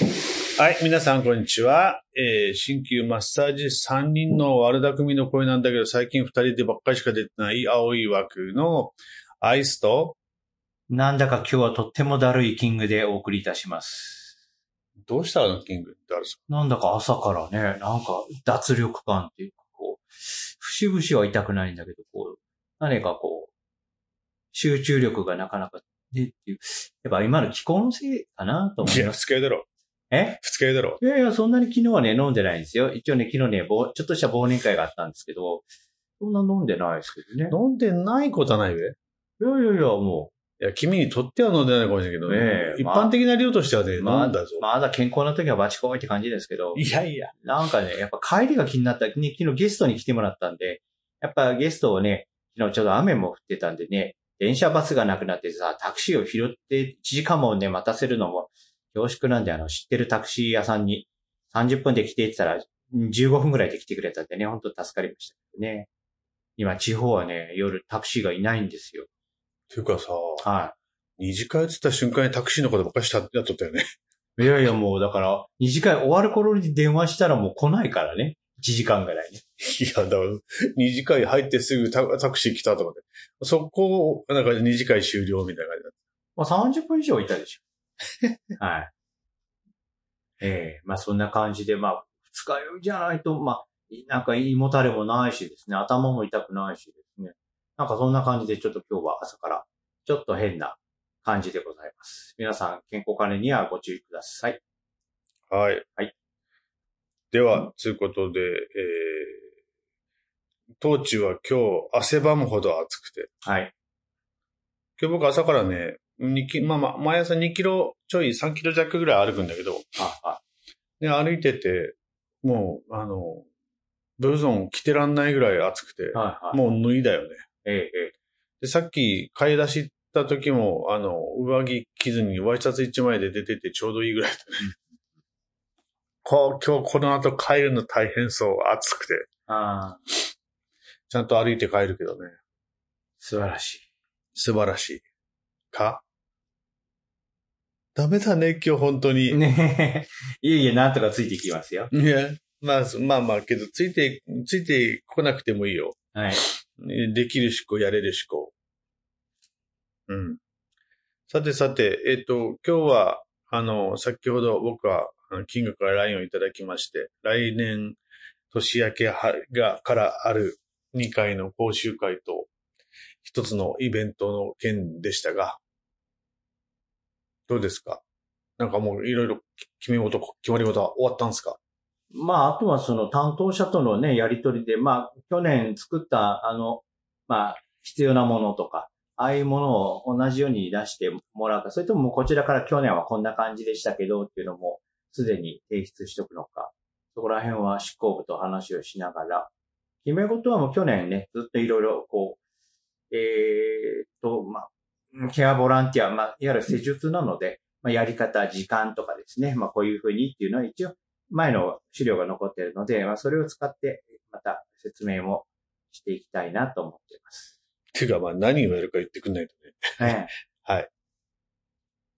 はい、皆さんこんにちは。えー、新旧マッサージ3人の悪巧みの声なんだけど、最近2人でばっかりしか出てない青い枠のアイスと、なんだか今日はとってもだるいキングでお送りいたします。どうしたのキング？ってあるさ。なんだか朝からね、なんか脱力感っていうか、こう、節々は痛くないんだけど、こう、何かこう、集中力がなかなかねっていう。やっぱ今の気候のせいかなと思いや、います。二日酔いだろ。え？二日酔いだろ。いやいや、そんなに昨日はね、飲んでないんですよ。一応ね、昨日ね、ぼちょっとした忘年会があったんですけど、そんな飲んでないですけどね。飲んでないことはないべ？いいやいやいや、もや、君にとっては飲んでないかもしれないけど、ええ一般的な量としてはね、う、ま飲んだぞ。まだ健康な時はバチコイって感じですけど、いやいや。なんかね、やっぱ帰りが気になった、ね、昨日ゲストに来てもらったんで、やっぱゲストをね、昨日ちょうど雨も降ってたんでね、電車バスがなくなってさ、タクシーを拾って1時間もね、待たせるのも恐縮なんで、あの、知ってるタクシー屋さんに30分で来てって言ったら、15分ぐらいで来てくれたんでね、本当助かりましたけどね。今、地方はね、夜タクシーがいないんですよ。ていうかさ、は二次会って言った瞬間にタクシーのことばっかりしたやっとったよね。い。いやいや、もうだから、二次会終わる頃に電話したらもう来ないからね。1時間ぐらいね。いや、だから、二次会入ってすぐタタクシー来たとかで。そこを、なんか二次会終了みたいな感じだっまあ、30分以上いたでしょ。はい。ええまあそんな感じで、まあ、二日酔いじゃないと、まあ、なんか胃もたれもないしですね、頭も痛くないしですね。なんかそんな感じでちょっと今日は朝から、ちょっと変な感じでございます。皆さん、健康管理にはご注意ください。た。はい。はい。では、ということで、えー、当地は今日汗ばむほど暑くて。はい。今日僕朝からね、2キまあまあ、毎朝2キロちょい3キロ弱ぐらい歩くんだけど、で、歩いてて、もう、あの、ブルゾン着てらんないぐらい暑くて、はい、はい。もう脱いだよね。えええで、さっき買い出し行った時も、あの、上着着ずにワイシャツ1枚で出ててちょうどいいぐらい。こう、今日この後帰るの大変そう、暑くて。ちゃんと歩いて帰るけどね。素晴らしい。素晴らしい。か？ダメだね、今日本当に。ねえ。いえいえ、なんとかついていきますよ。いや、まあ、まあまあ、けど、ついて、ついてこなくてもいいよ。はい。できる思考、やれる思考。うん。さてさて、えっ、と、今日は、あの、先ほど僕は、あの金額から LINE をいただきまして、来年、年明けはが、からある2回の講習会と、一つのイベントの件でしたが、どうですか？なんかもういろいろ決め事、決まり事は終わったんですか？まあ、あとはその担当者とのね、やりとりで、まあ、去年作った、あの、まあ、必要なものとか、ああいうものを同じように出してもらうか、それとももこちらから去年はこんな感じでしたけどっていうのも、すでに提出しとくのか、そこら辺は執行部と話をしながら、決め事はもう去年ね、ずっといろいろこう、えーと、まあ、ケアボランティア、まあ、いわゆる施術なので、まあ、やり方、時間とかですね、まあ、こういうふうにっていうのは一応、前の資料が残っているので、まあ、それを使って、また説明もしていきたいなと思っています。ていうか、まあ何をやるか言ってくんないとね。え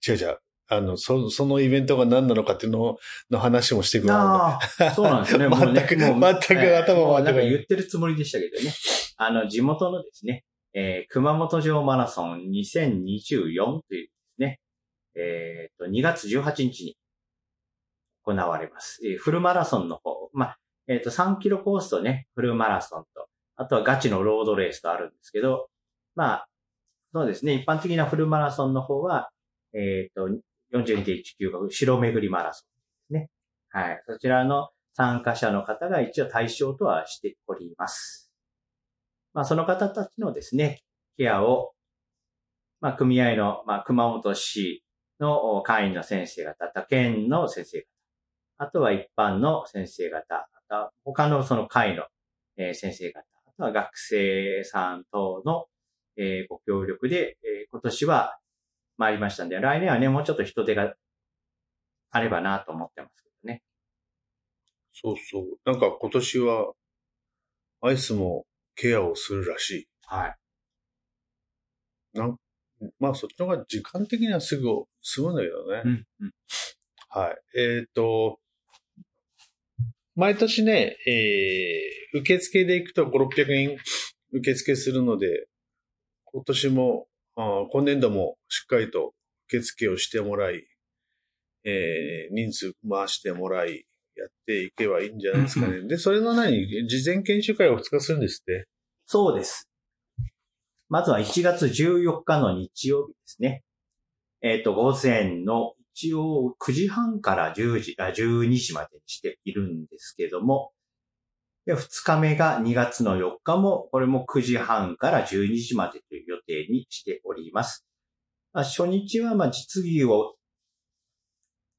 違う違う。あの、そ、そのイベントが何なのかっていうのの話もしてくえ。れないああ、そうなんですよね。もうね、全く全く頭もうなんか回ってこない言ってるつもりでしたけどね。あの、地元のですね、えー熊本城マラソン2024というですね、えっ、と、2月18日に行われます。えーフルマラソンの方、まあ、えっ、と、3キロコースとね、フルマラソンと、あとはガチのロードレースとあるんですけど、まあ、そうですね、一般的なフルマラソンの方は、えっ、と、42.195白巡りマラソンですね。はい。そちらの参加者の方が一応対象とはしております。まあ、その方たちのですね、ケアを、まあ、組合の、まあ、熊本市の会員の先生方、他県の先生方、あとは一般の先生方、あと他のその会の、え先生方、あとは学生さん等の、えご協力で、え今年は参りましたんで、来年はね、もうちょっと人手があればなと思ってますけどね。そうそう。なんか今年は、アイスもケアをするらしはい。い。なんまあそっちの方が時間的にはすぐ済むんだけどね。うん、うん。はい。えっ、と、毎年ね、えー、受付で行くと5、600円受付するので、今年も、あー今年度もしっかりと受付をしてもらい、えー、人数回してもらい、やっていけばいいんじゃないですかね。で、それの何事前研修会を2日するんですって？そうです。まずは1月14日の日曜日ですね。えっ、と、午前の一応9時半から10時、あ、12時までにしているんですけども、で2日目が2月の4日も、これも9時半から12時までという予定にしております。まあ初日はまあ実技を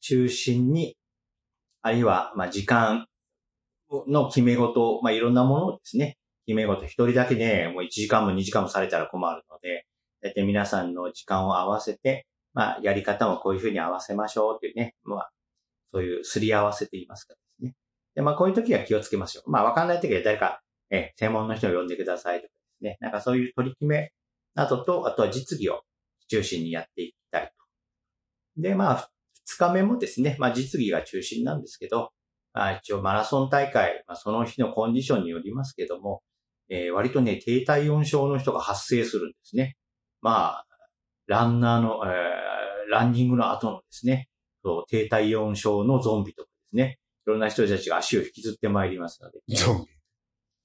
中心に、あるいはまあ時間の決め事、まあいろんなものをですね、決め事一人だけでもう1時間も2時間もされたら困るので、大体皆さんの時間を合わせて、まあやり方もこういうふうに合わせましょうっていうね、まあそういうすり合わせていますかですね。で、まあこういう時は気をつけましょう。まあわかんない時は誰か、え専門の人を呼んでくださいとかですね。なんかそういう取り決めなどと、あとは実技を中心にやっていきたいと。で、まあ2日目もですね、まあ実技が中心なんですけど、まあ一応マラソン大会、まあその日のコンディションによりますけども、えー割とね、低体温症の人が発生するんですね。まあ、ランナーの、えーランニングの後のですね、そう低体温症のゾンビとかですね、いろんな人たちが足を引きずってまいりますので、ゾンビ。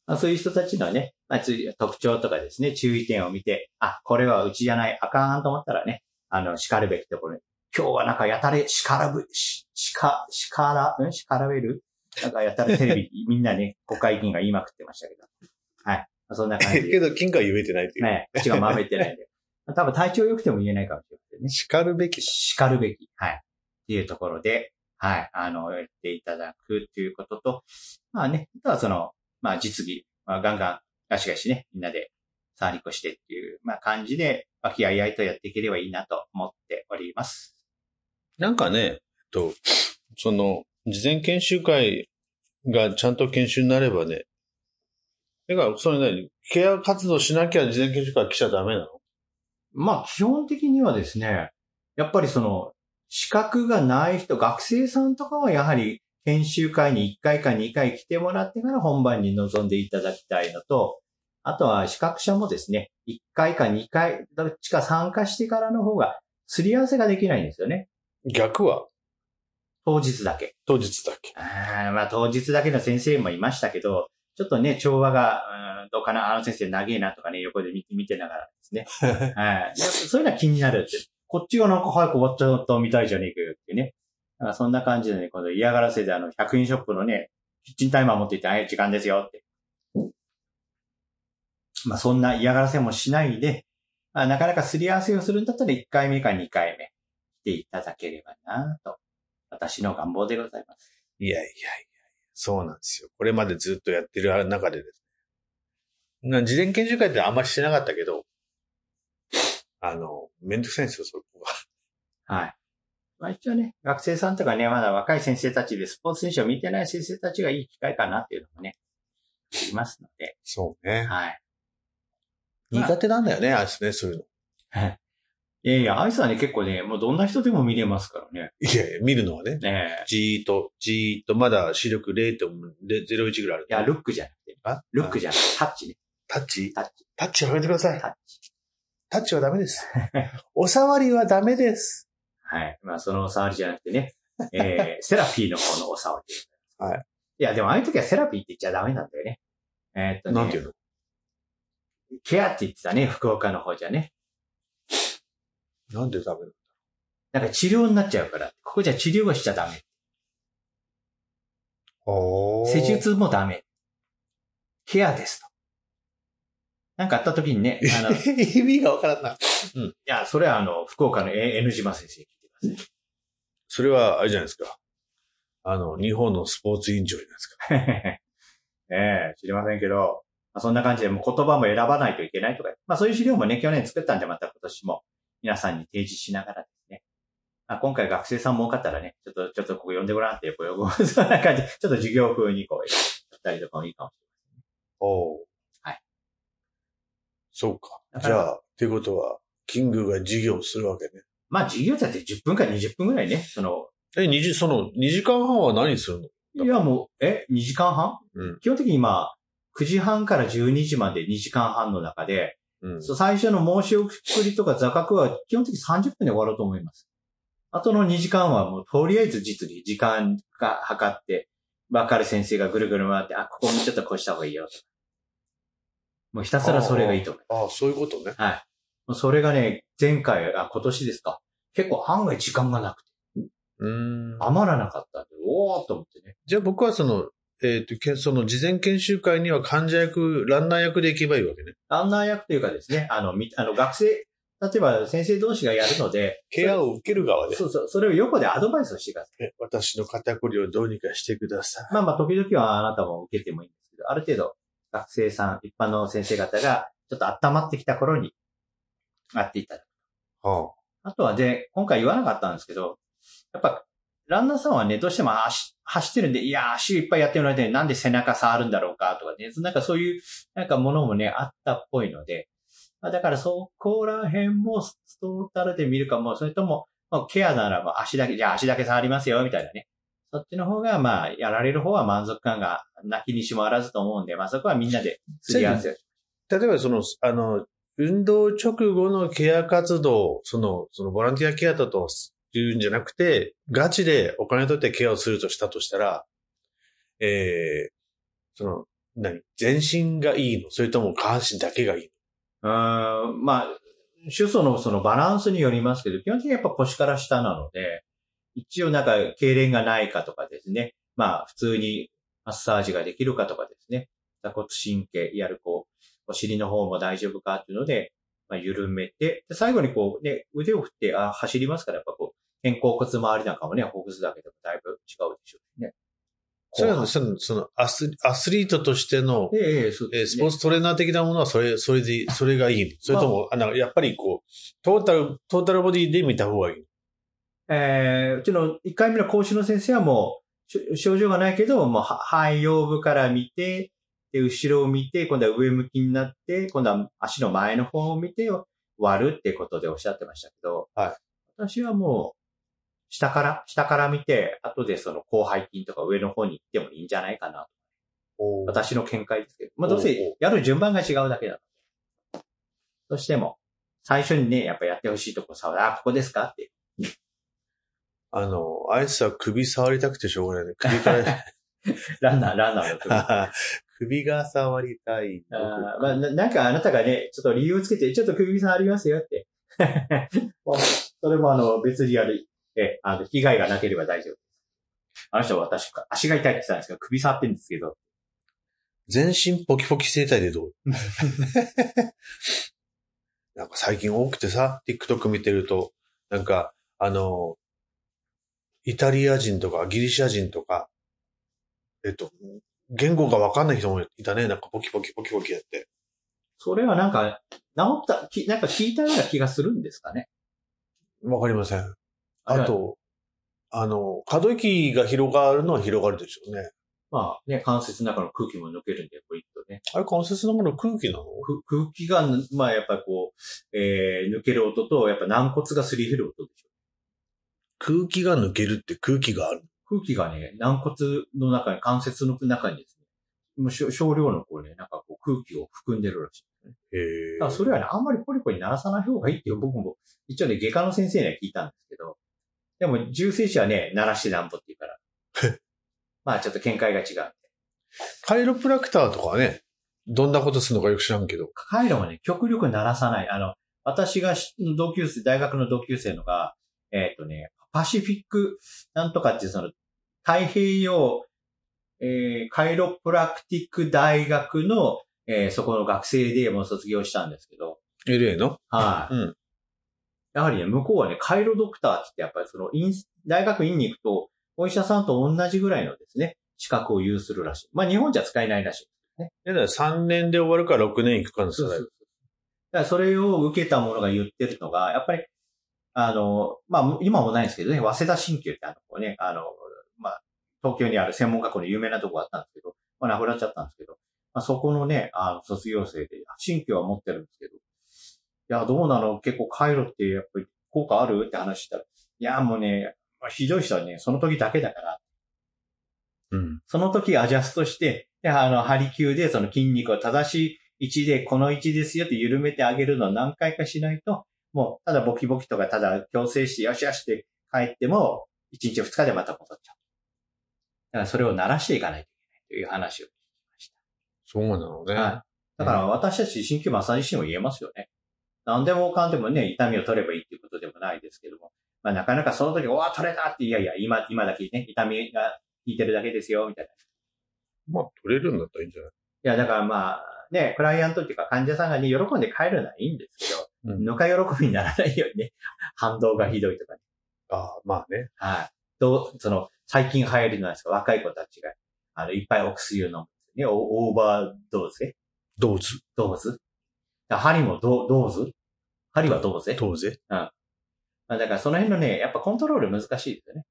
まあ、そういう人たちのね、まあ、特徴とかですね、注意点を見て、あ、これはうちじゃない、あかんと思ったらね、あの、叱るべきところに、今日はなんかやたれ、叱らぶ、し、しか、叱ら、ん？叱らべる？なんかやたらテレビ、みんなね、国会議員が言いまくってましたけど。はい。まあそんな感じで。けど、金貨は言えてないっていう。ね、口が回ってないんで。多分体調良くても言えないかもしれないね。叱るべきだ。叱るべき。はい。っていうところで、はい。あの、やっていただくっていうことと、まあね、あとはその、まあ実技、まあガンガン、ガシガシね、みんなで触り越してっていう、まあ感じで、和気あいあいとやっていければいいなと思っております。なんかね、えっと、その、事前研修会がちゃんと研修になればね、だから、それ何？ケア活動しなきゃ事前研修会来ちゃダメなの？まあ基本的にはですね、やっぱりその、資格がない人、学生さんとかはやはり研修会に1回か2回来てもらってから本番に臨んでいただきたいのと、あとは資格者もですね、1回か2回、どっちか参加してからの方が、すり合わせができないんですよね。逆は？当日だけ。当日だけ。あーまあ当日だけの先生もいましたけど、ちょっとね、調和が、うんどうかな、あの先生長えなとかね、横で見て見てながらですね。はい。そういうのは気になるって。こっちがなんか早く終わっちゃったみたいじゃねえかよってね。だそんな感じでね、この嫌がらせであの、100円ショップのね、キッチンタイマー持っていって、はい、時間ですよって。まあそんな嫌がらせもしないで、まあ、なかなかすり合わせをするんだったら1回目か2回目来ていただければなと。私の願望でございます。いやいやいや、そうなんですよ。これまでずっとやってる中でですね。な事前研修会ってあんまりしてなかったけど、あの、めんどくさいんですよ、そこが。はい。まあ一応ね、学生さんとかね、まだ若い先生たちでスポーツ選手を見てない先生たちがいい機会かなっていうのもね、ありますので、そうね。はい。苦手なんだよね、あいつね、そういうの。いやいや、アイスはね、結構ね、もうどんな人でも見れますからね。いやいや、見るのはね。ねえ。じーっと、じーっと、まだ視力0.01ぐらいある。いや、ルックじゃなくて、あ？ルックじゃなくて、タッチね。タッチ？タッチ。タッチやめてください。タッチ。タッチはダメです。お触りはダメです。はい。まあ、そのお触りじゃなくてね、えー、セラピーの方のお触り。はい。いや、でもああいう時はセラピーって言っちゃダメなんだよね。えーっとね。なんていうの？ケアって言ってたね、福岡の方じゃね。なんでダメなのなんか治療になっちゃうから、ここじゃ治療はしちゃダメ。お施術もダメ。ケアですと。なんかあった時にね、あの、い意味がわからんな。や、それはあの、福岡の N 島先生に聞いてください。それは、あれじゃないですか。あの、日本のスポーツ委員長じゃないですか。ええ知りませんけど、まあ、そんな感じでもう言葉も選ばないといけないとか、まあそういう資料もね、去年作ったんでまた今年も皆さんに提示しながらですね。まあ、今回学生さんも多かったらね、ちょっと、ちょっとここ呼んでごらんって、こう、そ んな感じ、ちょっと授業風にこう、やったりとかもいいかもしおお。はい。そうか。じゃあ、っていうことは、キングが授業をするわけね。まあ授業だって10分か20分ぐらいね、その、え、二時、その、2時間半は何するの？いや、もう、え、2時間半？うん。基本的に今、9時半から12時まで2時間半の中で、うん。そう最初の申し送りとか座覚は基本的に30分で終わろうと思います。あとの2時間はもうとりあえず実に時間が測って、わかる先生がぐるぐる回って、あ、ここもちょっとこうした方がいいよとか。もうひたすらそれがいいと思います。ああ、そういうことね。はい。もうそれがね、前回、あ、今年ですか。結構案外時間がなくて、うーん。余らなかったんで、おーっと思ってね。じゃあ僕はその、えっ、と、けその事前研修会には患者役、ランナー役で行けばいいわけね。ランナー役というかですね、あの、みあの学生、例えば先生同士がやるので、ケアを受ける側で。そうそう、それを横でアドバイスをしてください。え私の肩こりをどうにかしてください。まあまあ、時々はあなたも受けてもいいんですけど、ある程度、学生さん、一般の先生方が、ちょっと温まってきた頃に、やっていただく。はあとはで、今回言わなかったんですけど、やっぱ、ランナーさんはね、どうしても足走ってるんで、いや、足いっぱいやってもらって、なんで背中触るんだろうか？とかね、なんかそういう、なんかものもね、あったっぽいので、まあ、だからそこら辺もトータルで見るかも、それとも、まあ、ケアならば足だけ、じゃあ足だけ触りますよ、みたいなね。そっちの方が、まあ、やられる方は満足感が泣きにしもあらずと思うんで、まあそこはみんなですり合わせ。例えばその、あの、運動直後のケア活動、その、そのボランティアケアだと言うんじゃなくて、ガチでお金取ってケアをするとしたとしたら、えー、その、何？全身がいいの？それとも下半身だけがいいの？うん、まあ、主訴のそのバランスによりますけど、基本的にやっぱ腰から下なので、一応なんか、痙攣がないかとかですね。まあ、普通にマッサージができるかとかですね。座骨神経、やるこう、お尻の方も大丈夫かっていうので、まあ、緩めて、最後にこうね、腕を振って、あ、走りますから、やっぱこう、肩甲骨周りなんかもね、ほぐすだけでもだいぶ違うでしょうね。それは、その、そのアス、アスリートとしての、ええそうね。スポーツトレーナー的なものはそれ、それで、それがいいの。それとも、あの、やっぱりこう、トータル、トータルボディで見た方がいいえーうちの1回目の講師の先生はもう、症状がないけど、もうは肺葉部から見て、で、後ろを見て、今度は上向きになって、今度は足の前の方を見て割るってことでおっしゃってましたけど、はい。私はもう、下から、下から見て、後でその広背筋とか上の方に行ってもいいんじゃないかな。私の見解ですけど。まあ、どうせやる順番が違うだけだ。どうしても、最初にね、やっぱやってほしいとこさ、あ、ここですかって。あの、あいつは首触りたくてしょうがないね。首から、ランナー、ランナーの首 首が触りたい。あーまあ、ななんかあなたがね、ちょっと理由をつけて、ちょっと首さんありますよって。それもあの、別にある、え、あの、被害がなければ大丈夫です。あの人は私、足が痛いって言ってたんですけど、首触ってるんですけど、全身ポキポキ生態でどう？なんか最近多くてさ、TikTok 見てると、なんか、あの、イタリア人とかギリシャ人とか、えっと、言語がわかんない人もいたね。なんかポキポキポキポキやって。それはなんか、治った、きなんか聞いたような気がするんですかね。わかりません。あと、あの、可動域が広がるのは広がるでしょうね。まあね、関節の中の空気も抜けるんで、こういくとね。あれ関節のもの空気なの？く空気が、まあやっぱりこう、えー、抜ける音と、やっぱ軟骨がすり減る音でしょ。空気が抜けるって空気がある。空気がね、軟骨の中に、関節の中にですね、もう少少量のこうね、なんかこう空気を含んでるらしいね。へえだからそれはね、あんまりポリポリ鳴らさない方がいいっていう僕も、一応ね、外科の先生には聞いたんですでも、重生師はね、鳴らしてなんぼって言うから。まあちょっと見解が違う。カイロプラクターとかはね、どんなことするのかよく知らんけど。カイロはね、極力鳴らさない。あの、私がし同級生、大学の同級生のが、えっ、とね、パシフィックなんとかっていうその、太平洋、えーカイロプラクティック大学の、えーそこの学生でもう卒業したんですけど、LA の？はい。うんやはりね、向こうはね、カイロドクターって言って、やっぱりその、院大学院に行くと、お医者さんと同じぐらいのですね、資格を有するらしい。まあ、日本じゃ使えないらしい。いやだから3年で終わるから6年行くかの世代そうそう。そう。だからそれを受けたものが言ってるのが、やっぱり、あの、まあ、今もないんですけどね、早稲田新旧ってあの、ね、あの、まあ、東京にある専門学校の有名なとこがあったんですけど、まあ、なくなっちゃったんですけど、まあ、そこのね、あの、卒業生で、新旧は持ってるんですけど、いや、どうなの？結構カイロってやっぱり効果ある？って話したら、いや、もうね、まあ、ひどい人はね、その時だけだから、うん。その時アジャストして、で、あの、針球でその筋肉を正しい位置で、この位置ですよって緩めてあげるのを何回かしないと、もう、ただボキボキとか、ただ強制して、よしよしって帰っても、1日2日でまた戻っちゃう。だからそれを慣らしていかないといけないという話を聞きました。そうなのね。はい。だから私たち鍼灸マッサージ師にも言えますよね。何でもかんでもね、痛みを取ればいいっていうことでもないですけども。まあなかなかその時、おわ、取れたって、いやいや、今、今だけね、痛みが引いてるだけですよ、みたいな。いまあ、取れるんだったらいいんじゃない？や、だからまあ、ね、クライアントっていうか患者さんがね、喜んで帰るのはいいんですけど、うんぬか喜びにならないようにね、反動がひどいとかね。ああ、まあね。はい。どう、その、最近流行りなんですか、若い子たちが、あの、いっぱいお薬を飲むんですね。オオーバードーズ？ね。どうぞ。ドーズ？だ針もドドーズ？針はドーズね。どうぜ。まあ、だからその辺のね、やっぱコントロール難しいですよね。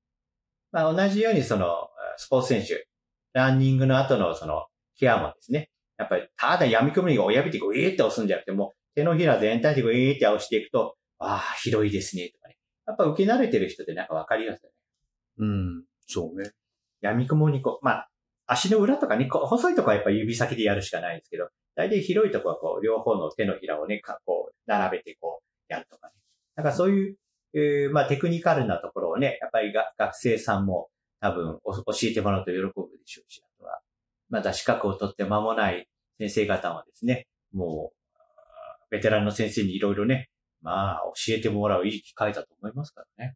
まあ、同じようにその、スポーツ選手、ランニングの後のその、ケアもですね、やっぱりただ闇雲に親指でこう、えーって押すんじゃなくて、もう手のひら全体でこう、えーって押していくと、ああ、ひどいですね、とかね。やっぱ受け慣れてる人ってなんかわかりますよね。うん。そうね。闇雲にこう、まあ、足の裏とかね、こう細いとこはやっぱ指先でやるしかないんですけど、大体広いとこはこう、両方の手のひらをね、かこう、並べてこう、やるとかね。だからそういう、えーまあ、テクニカルなところをね、やっぱりが学生さんも多分お教えてもらうと喜ぶでしょうし、あとは、まだ資格を取って間もない先生方はですね、もう、ベテランの先生にいろいろね、まあ、教えてもらういい機会だと思いますからね。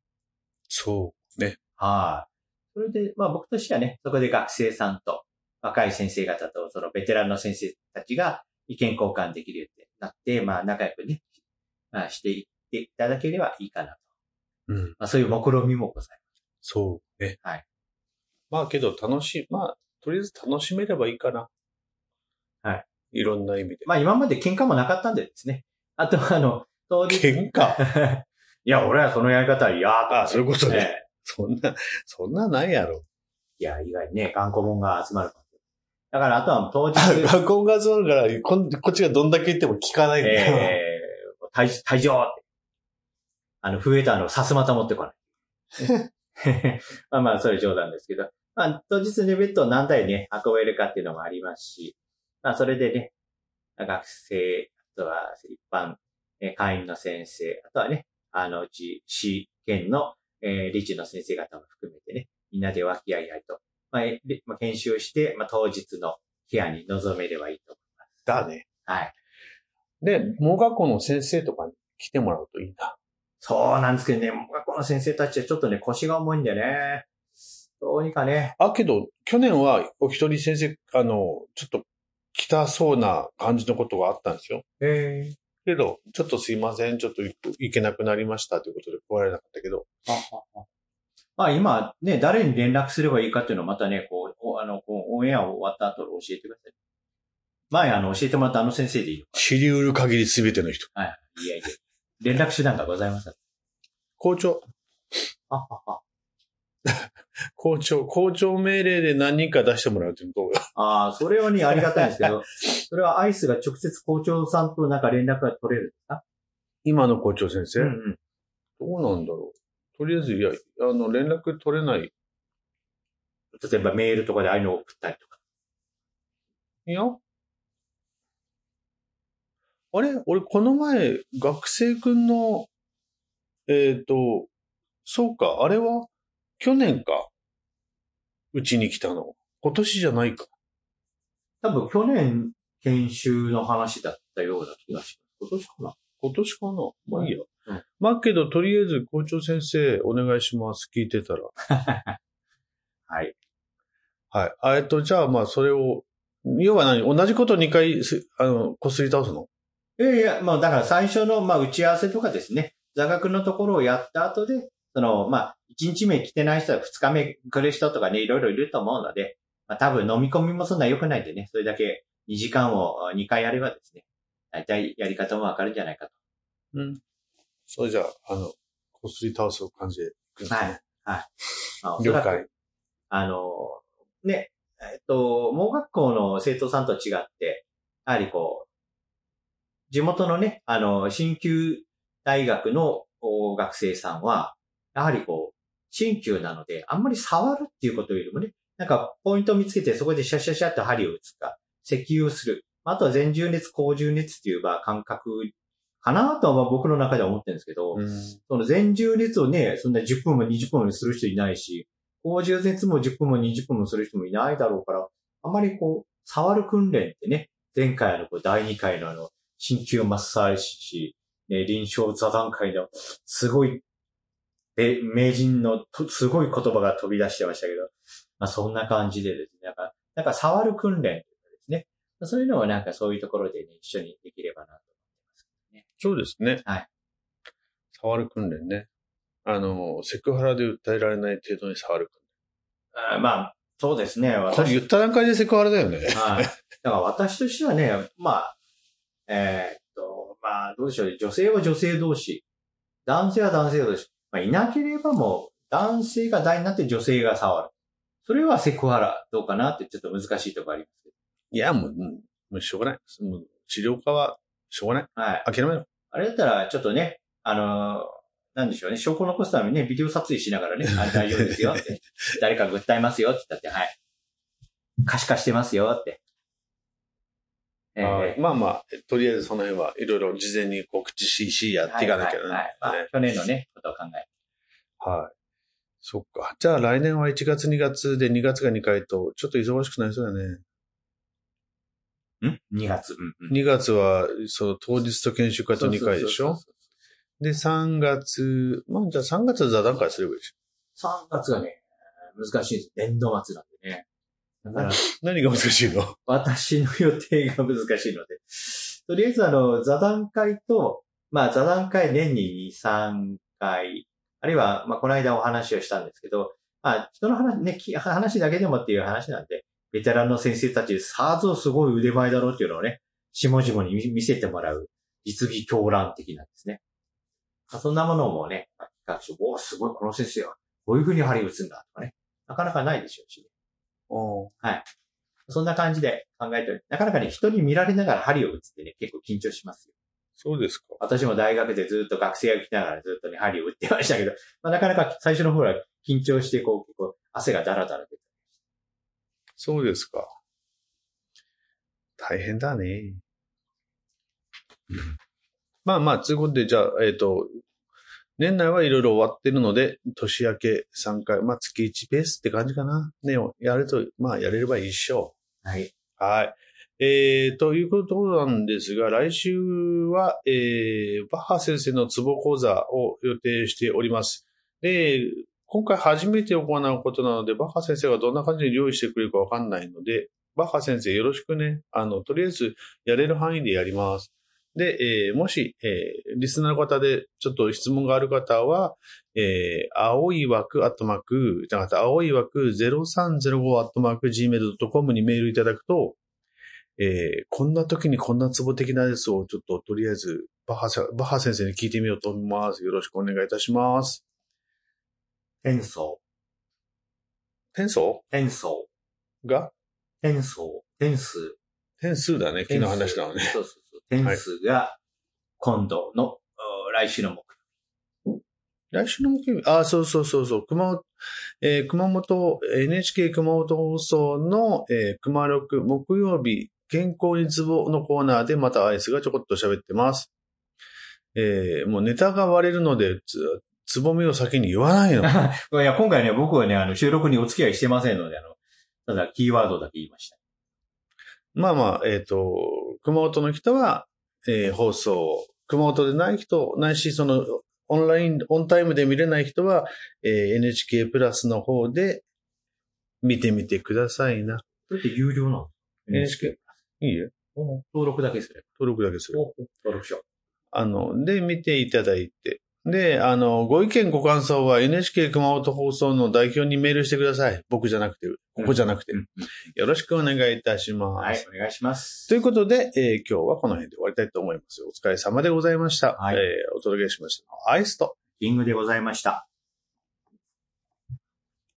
そうね。はい。それで、まあ僕としてはね、そこで学生さんと若い先生方とそのベテランの先生たちが意見交換できるようになって、まあ仲良くね、まあしていっていただければいいかなと。うん。まあそういう目論みもございそうね。はい。まあけど楽しい。まあ、とりあえず楽しめればいいかな。はい。いろんな意味で。ます。まあ今まで喧嘩もなかったんでですね。あとあの、当日。喧嘩？いや、俺はそのやり方は嫌だとあそういうことねね。そんな、そんなないやろ。いや、意外にね、頑固者が集まる。だからあとは当日、学校が集まるから、こんこっちがどんだけ言っても聞かないんだよ。えー、退退場。あの、増えたの、さすまた持ってこない。まあまあ、それ冗談ですけど。まあ、当日にベッドを何台ね、運べるかっていうのもありますし、まあ、それでね、学生、あとは一般、えー会員の先生、あとはね、あのうち、市県の、えー理事の先生方も含めてね、みんなで和気あいあいと、まあ、まあ、研修して、まあ、当日のケアに臨めればいいと思います。だね。はい。で、盲学校の先生とかに来てもらうといいんだ。そうなんですけどね、学校の先生たちはちょっとね、腰が重いんでね。どうにかね。あ、けど、去年はお一人先生、あの、ちょっと来たそうな感じのことがあったんですよ。ええけど、ちょっとすいません、ちょっと行行けなくなりましたということで来られなかったけど、まあ今ね、誰に連絡すればいいかっていうのをまたね、こう、おあの、こう、オンエア終わった後で教えてください。前あの、教えてもらったあの先生でいいの知り得る限り全ての人。はい。いやいや。連絡手段がございません。校長、あはは 校長、校長命令で何人か出してもらうっていうのどうよ。ああ、それはね、ありがたいんですけど、それはアイスが直接校長さんとなんか連絡が取れるんですか？今の校長先生、うん。どうなんだろう。とりあえず、いや、あの、連絡取れない。例えばメールとかでああいうのを送ったりとか。いや。あれ？俺、この前、学生くんの、えっ、と、そうか、あれは、去年か？うちに来たの。今年じゃないか。多分去年研修の話だったような気がします。今年かな？今年かな？まあいいや。うんまあけど、とりあえず校長先生、お願いします。聞いてたら。はい。はい。あえっと、じゃあまあそれを、要は何？同じこと2回す、あの、こすり倒すの？いやいや、まあだから最初の、まあ打ち合わせとかですね、座学のところをやった後で、その、まあ、1日目来てない人は2日目来る人とかね、いろいろいると思うので、まあ多分飲み込みもそんな良くないんでね、それだけ2時間を2回やればですね、大体やり方もわかるんじゃないかと。うん。それじゃあ、あの、こすり倒す感じでいくんですね。はい。はい。まあ、おそらく了解。あの、ね、えっと、盲学校の生徒さんと違って、やはりこう、地元のね、あの、新旧大学のお学生さんは、やはりこう、鍼灸なので、あんまり触るっていうことよりもね、なんかポイントを見つけてそこでシャシャシャっと針を打つか、石油をする。あとは全重熱、高重熱っていうまあ感覚かなとは僕の中では思ってるんですけど、うん。その全重熱をね、そんな10分も20分もする人いないし、高重熱も10分も20分もする人もいないだろうから、あまりこう、触る訓練ってね、前回のこう第2回のあの、鍼灸マッサージ師、ね、臨床座談会の、すごい、え、名人のとすごい言葉が飛び出してましたけど、まあそんな感じでですね、なんか、なんか触る訓練とかですね、そういうのをなんかそういうところでね、一緒にできればなと。そうですね。はい。触る訓練ね。あの、セクハラで訴えられない程度に触るあまあ、そうですね。訓練。これ言った段階でセクハラだよね。はい。だから私としてはね、まあ、えーっと、まあ、どうでしょうね。女性は女性同士。男性は男性同士。まあ、いなければもう、男性が大になって女性が触る。それはセクハラどうかなってちょっと難しいところありますけいや、もう、うんもうしょうがない。もう治療家はしょうがない。ど。はい。諦めろ。あれだったら、ちょっとね、あのーなんでしょうね。証拠残すためにね、ビデオ撮影しながらね、あ大丈夫ですよって。誰かが訴えますよって言ったって、はい。可視化してますよって。えはいまあまあ、とりあえずその辺はいろいろ事前に告知し、しやっていかなきゃな。はいはいね去年のね、ことを考えはい。そっか。じゃあ来年は1月2月で2月が2回と、ちょっと忙しくなりそうだね。ん ?2 月。うんうん2月は、その当日と研修会と2回でしょ？で、3月、まあじゃあ3月は座談会すればいいでしそう3月がね、難しいです。年度末なんでね。何が難しいの？私の予定が難しいので。とりあえず、あの、座談会と、まあ、座談会年に2、3回、あるいは、まあ、この間お話をしたんですけど、まあ、人の話、ね、き話だけでもっていう話なんで、ベテランの先生たち、さぞすごい腕前だろうっていうのをね、下々に見見せてもらう、実技狂乱的なんですね。まあそんなものもね、企画書、おーすごい、この先生は、こういう風に針打つんだとかね、なかなかないでしょうし、そんな感じで考えておりなかなかね、人に見られながら針を打つってね、結構緊張しますよ。そうですか。私も大学でずっと学生が来ながらずっとね、針を打ってましたけど、まあ、なかなか最初の方は緊張して、こう、結構汗がダラダラ出て。そうですか。大変だね。まあまあ、ということで、じゃあ、えっ、と、年内はいろいろ終わってるので、年明け3回、まあ月1ペースって感じかな。ね、やると、まあやれればいいっしょはい。う。はい。えー、ということなんですが、来週は、えー、バッハ先生のツボ講座を予定しております。で、今回初めて行うことなので、バッハ先生がどんな感じで用意してくれるかわかんないので、バッハ先生よろしくね、あの、とりあえずやれる範囲でやります。で、えーもし、えーリスナーの方でちょっと質問がある方は、えー青い枠アットマーク、じゃなくて、青い枠0305アットマーク gmail.com にメールいただくと、えーこんな時にこんなツボ的なやつをちょっととりあえずバッハバッハ先生に聞いてみようと思います。よろしくお願いいたします。転送、転送転送、が？転送、点数。点数だね。昨日話したのね。そうそうそう。点数が、今度の、お来週の目来週の木曜？日、あ、そうそうそうそう、熊本、えー熊本、NHK 熊本放送の、えー熊六木曜日、健康にツボのコーナーでまたアイスがちょこっと喋ってます。えーもうネタが割れるので、つ、つぼみを先に言わないの。標。いや、今回ね、僕はね、あの、収録にお付き合いしてませんので、あの、ただ、キーワードだけ言いました。まあまあ、えっ、と、熊本の人は、えー放送、熊本でない人、ないし、その、オンライン、オンタイムで見れない人は、えー NHK プラスの方で見てみてくださいな。それって有料なの？NHK。いいえ。登録だけすれ登録だけする。ば。登録しよう。あの、で、見ていただいて。で、あの、ご意見ご感想は NHK 熊本放送の代表にメールしてください。僕じゃなくて、ここじゃなくて。よろしくお願いいたします。はい、お願いします。ということで、えー今日はこの辺で終わりたいと思います。お疲れ様でございました。はいえーお届けしましたアイスと。キングでございました。